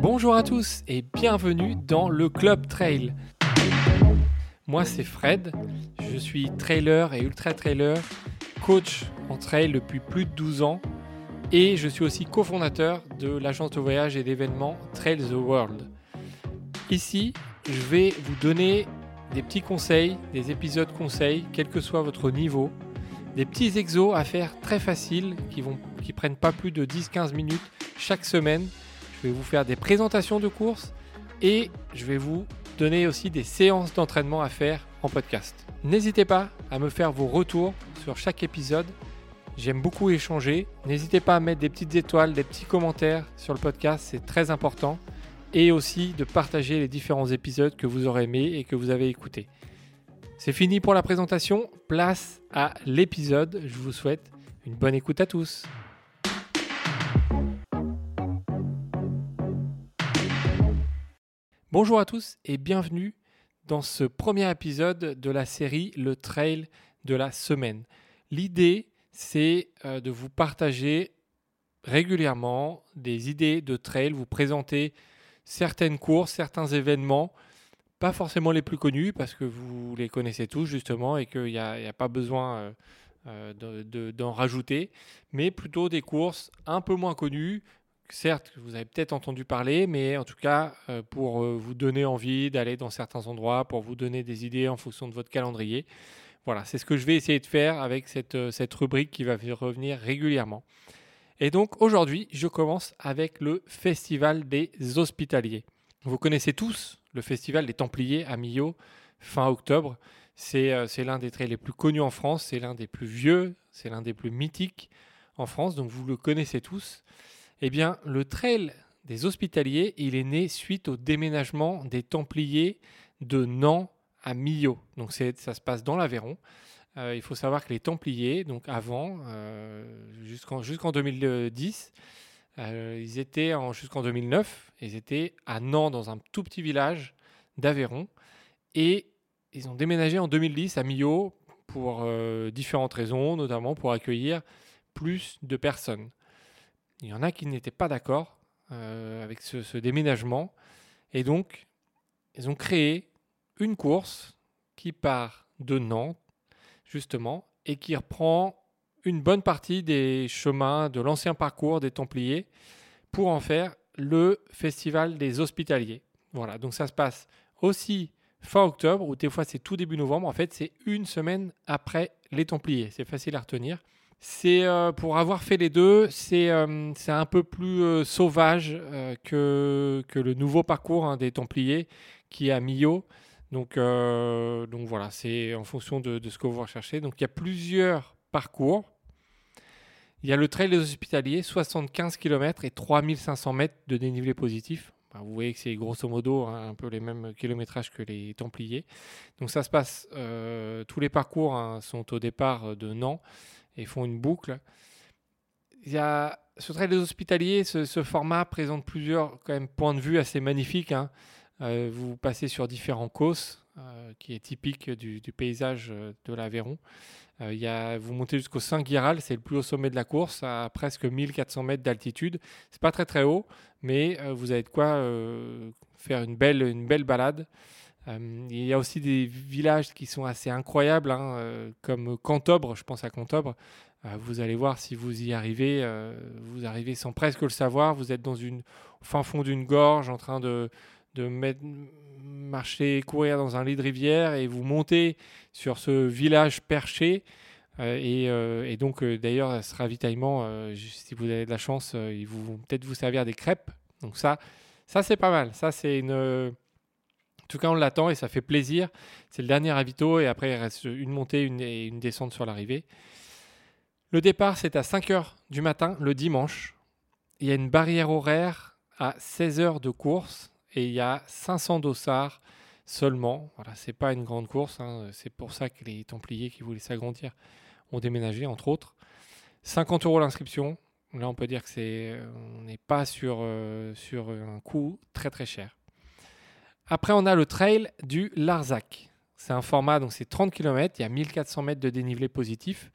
Bonjour à tous et bienvenue dans le Club Trail. Moi c'est Fred, je suis trailer et ultra trailer, coach en trail depuis plus de 12 ans et je suis aussi cofondateur de l'agence de voyage et d'événements Trail the World. Ici, je vais vous donner des petits conseils, des épisodes conseils, quel que soit votre niveau, des petits exos à faire très faciles qui vont qui prennent pas plus de 10-15 minutes chaque semaine. Je vais vous faire des présentations de courses et je vais vous donner aussi des séances d'entraînement à faire en podcast. N'hésitez pas à me faire vos retours sur chaque épisode. J'aime beaucoup échanger. N'hésitez pas à mettre des petites étoiles, des petits commentaires sur le podcast, c'est très important. Et aussi de partager les différents épisodes que vous aurez aimés et que vous avez écoutés. C'est fini pour la présentation, place à l'épisode. Je vous souhaite une bonne écoute à tous. Bonjour à tous et bienvenue dans ce premier épisode de la série Le Trail de la semaine. L'idée, c'est euh, de vous partager régulièrement des idées de trail, vous présenter certaines courses, certains événements, pas forcément les plus connus parce que vous les connaissez tous justement et qu'il n'y a, pas besoin euh, euh, d'en rajouter, mais plutôt des courses un peu moins connues certes, vous avez peut-être entendu parler, mais en tout cas, euh, pour euh, vous donner envie d'aller dans certains endroits, pour vous donner des idées en fonction de votre calendrier. Voilà, c'est ce que je vais essayer de faire avec cette, euh, cette rubrique qui va revenir régulièrement. Et donc aujourd'hui, je commence avec le Festival des Hospitaliers. Vous connaissez tous le Festival des Templiers à Millau, fin octobre. C'est l'un des traits les plus connus en France, c'est l'un des plus vieux, c'est l'un des plus mythiques en France, donc vous le connaissez tous. Eh bien, le trail des hospitaliers, il est né suite au déménagement des Templiers de Nantes à Millau. Donc ça se passe dans l'Aveyron. Euh, il faut savoir que les Templiers, donc avant, euh, jusqu'en 2010, euh, ils étaient jusqu'en 2009, ils étaient à Nantes dans un tout petit village d'Aveyron et ils ont déménagé en 2010 à Millau pour différentes raisons, notamment pour accueillir plus de personnes. Il y en a qui n'étaient pas d'accord euh, avec ce, déménagement. Et donc, ils ont créé une course qui part de Nantes, justement, et qui reprend une bonne partie des chemins de l'ancien parcours des Templiers pour en faire le festival des hospitaliers. Voilà, donc ça se passe aussi fin octobre, ou des fois c'est tout début novembre. En fait, c'est une semaine après les Templiers. C'est facile à retenir. C'est euh, pour avoir fait les deux, c'est euh, un peu plus euh, sauvage que, que le nouveau parcours hein, des Templiers qui est à Millau. Donc, donc voilà, c'est en fonction de, de, ce que vous recherchez. Donc il y a plusieurs parcours. Il y a le trail des hospitaliers, 75 km et 3500 mètres de dénivelé positif. vous voyez que c'est grosso modo hein, un peu les mêmes kilométrages que les Templiers. Donc ça se passe, tous les parcours hein, sont au départ de Nantes et font une boucle. Il y a ce trail des hospitaliers, ce, format présente plusieurs quand même, points de vue assez magnifiques. Hein. Euh, vous passez sur différents causes, euh, qui est typique du, paysage euh, de l'Aveyron. a, vous montez jusqu'au Saint-Guiral, c'est le plus haut sommet de la course, à presque 1400 mètres d'altitude. C'est pas très très haut, mais vous avez de quoi faire une belle, une belle balade. Euh, il y a aussi des villages qui sont assez incroyables, hein, euh, comme Cantobre, je pense à Cantobre. Euh, vous allez voir si vous y arrivez, vous arrivez sans presque le savoir, vous êtes dans une au fin fond d'une gorge en train de, marcher, courir dans un lit de rivière et vous montez sur ce village perché. et, donc d'ailleurs, ce ravitaillement, si vous avez de la chance, ils vont peut-être vous servir des crêpes. Donc ça, ça c'est pas mal. Ça c'est une tout cas, on l'attend et ça fait plaisir. C'est le dernier ravito et après, il reste une montée et une descente sur l'arrivée. Le départ, c'est à 5h du matin, le dimanche. Il y a une barrière horaire à 16 h de course et il y a 500 dossards seulement. Voilà, c'est pas une grande course. Hein. C'est pour ça que les Templiers qui voulaient s'agrandir ont déménagé, entre autres. 50 euros l'inscription. Là, on peut dire que c'est, on n'est pas sur, euh, sur un coût très très cher. Après, on a le trail du Larzac. C'est un format, donc c'est 30 km, il y a 1400 mètres de dénivelé positif.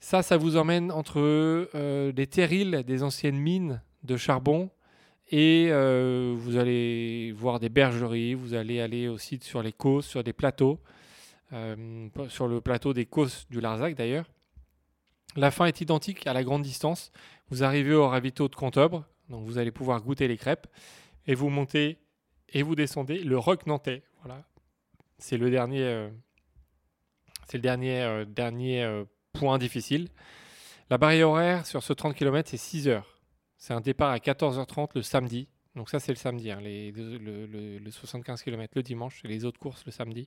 Ça, ça vous emmène entre euh, les terrils des anciennes mines de charbon Et euh, vous allez voir des bergeries, vous allez aller aussi sur les côtes, sur des plateaux, euh, sur le plateau des côtes du Larzac d'ailleurs. La fin est identique à la grande distance. Vous arrivez au ravito de Contobre, donc vous allez pouvoir goûter les crêpes, et vous montez et vous descendez le Roc Nantais. Voilà, c'est le dernier, euh, le dernier, dernier point difficile. La barrière horaire sur ce 30 km, c'est 6 heures. C'est un départ à 14h30 le samedi. Donc ça, c'est le samedi, hein, les, le, 75 km le dimanche et les autres courses le samedi.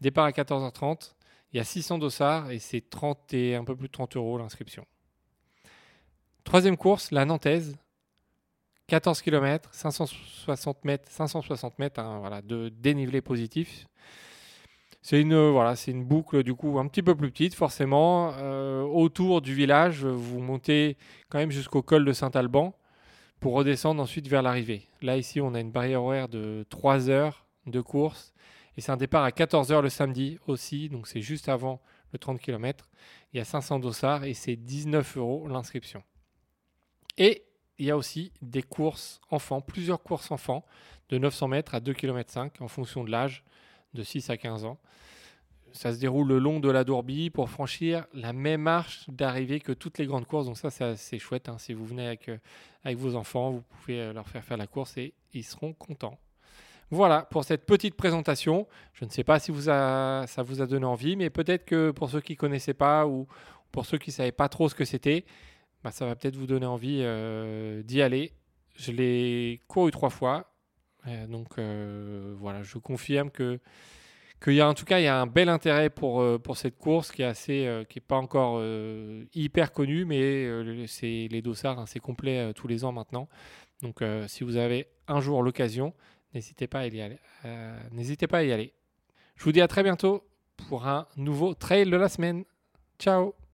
Départ à 14h30. Il y a 600 dossards et c'est 30 et un peu plus de 30 euros l'inscription. Troisième course, la Nantaise. 14 km, 560 mètres, 560 mètres hein, voilà, de dénivelé positif. C'est une, euh, voilà, une boucle du coup un petit peu plus petite forcément. Euh, autour du village, vous montez quand même jusqu'au col de Saint-Alban pour redescendre ensuite vers l'arrivée. Là ici, on a une barrière horaire de 3 heures de course et c'est un départ à 14 heures le samedi aussi, donc c'est juste avant le 30 km. Il y a 500 dossards et c'est 19 euros l'inscription. Et il y a aussi des courses enfants, plusieurs courses enfants de 900 mètres à 2 km 5 en fonction de l'âge de 6 à 15 ans. Ça se déroule le long de la Dourbie pour franchir la même marche d'arrivée que toutes les grandes courses. Donc ça, c'est chouette. Hein. Si vous venez avec, euh, avec vos enfants, vous pouvez euh, leur faire faire la course et ils seront contents. Voilà pour cette petite présentation. Je ne sais pas si vous ça vous a donné envie, mais peut-être que pour ceux qui ne connaissaient pas ou pour ceux qui ne savaient pas trop ce que c'était, bah, ça va peut-être vous donner envie euh, d'y aller. Je l'ai couru trois fois. donc voilà, je confirme que qu'il y a en tout cas il y a un bel intérêt pour, euh, pour cette course qui est assez euh, qui est pas encore euh, hyper connue mais c'est les dossards hein, c'est complet tous les ans maintenant donc si vous avez un jour l'occasion n'hésitez pas à y aller n'hésitez pas à y aller je vous dis à très bientôt pour un nouveau trail de la semaine ciao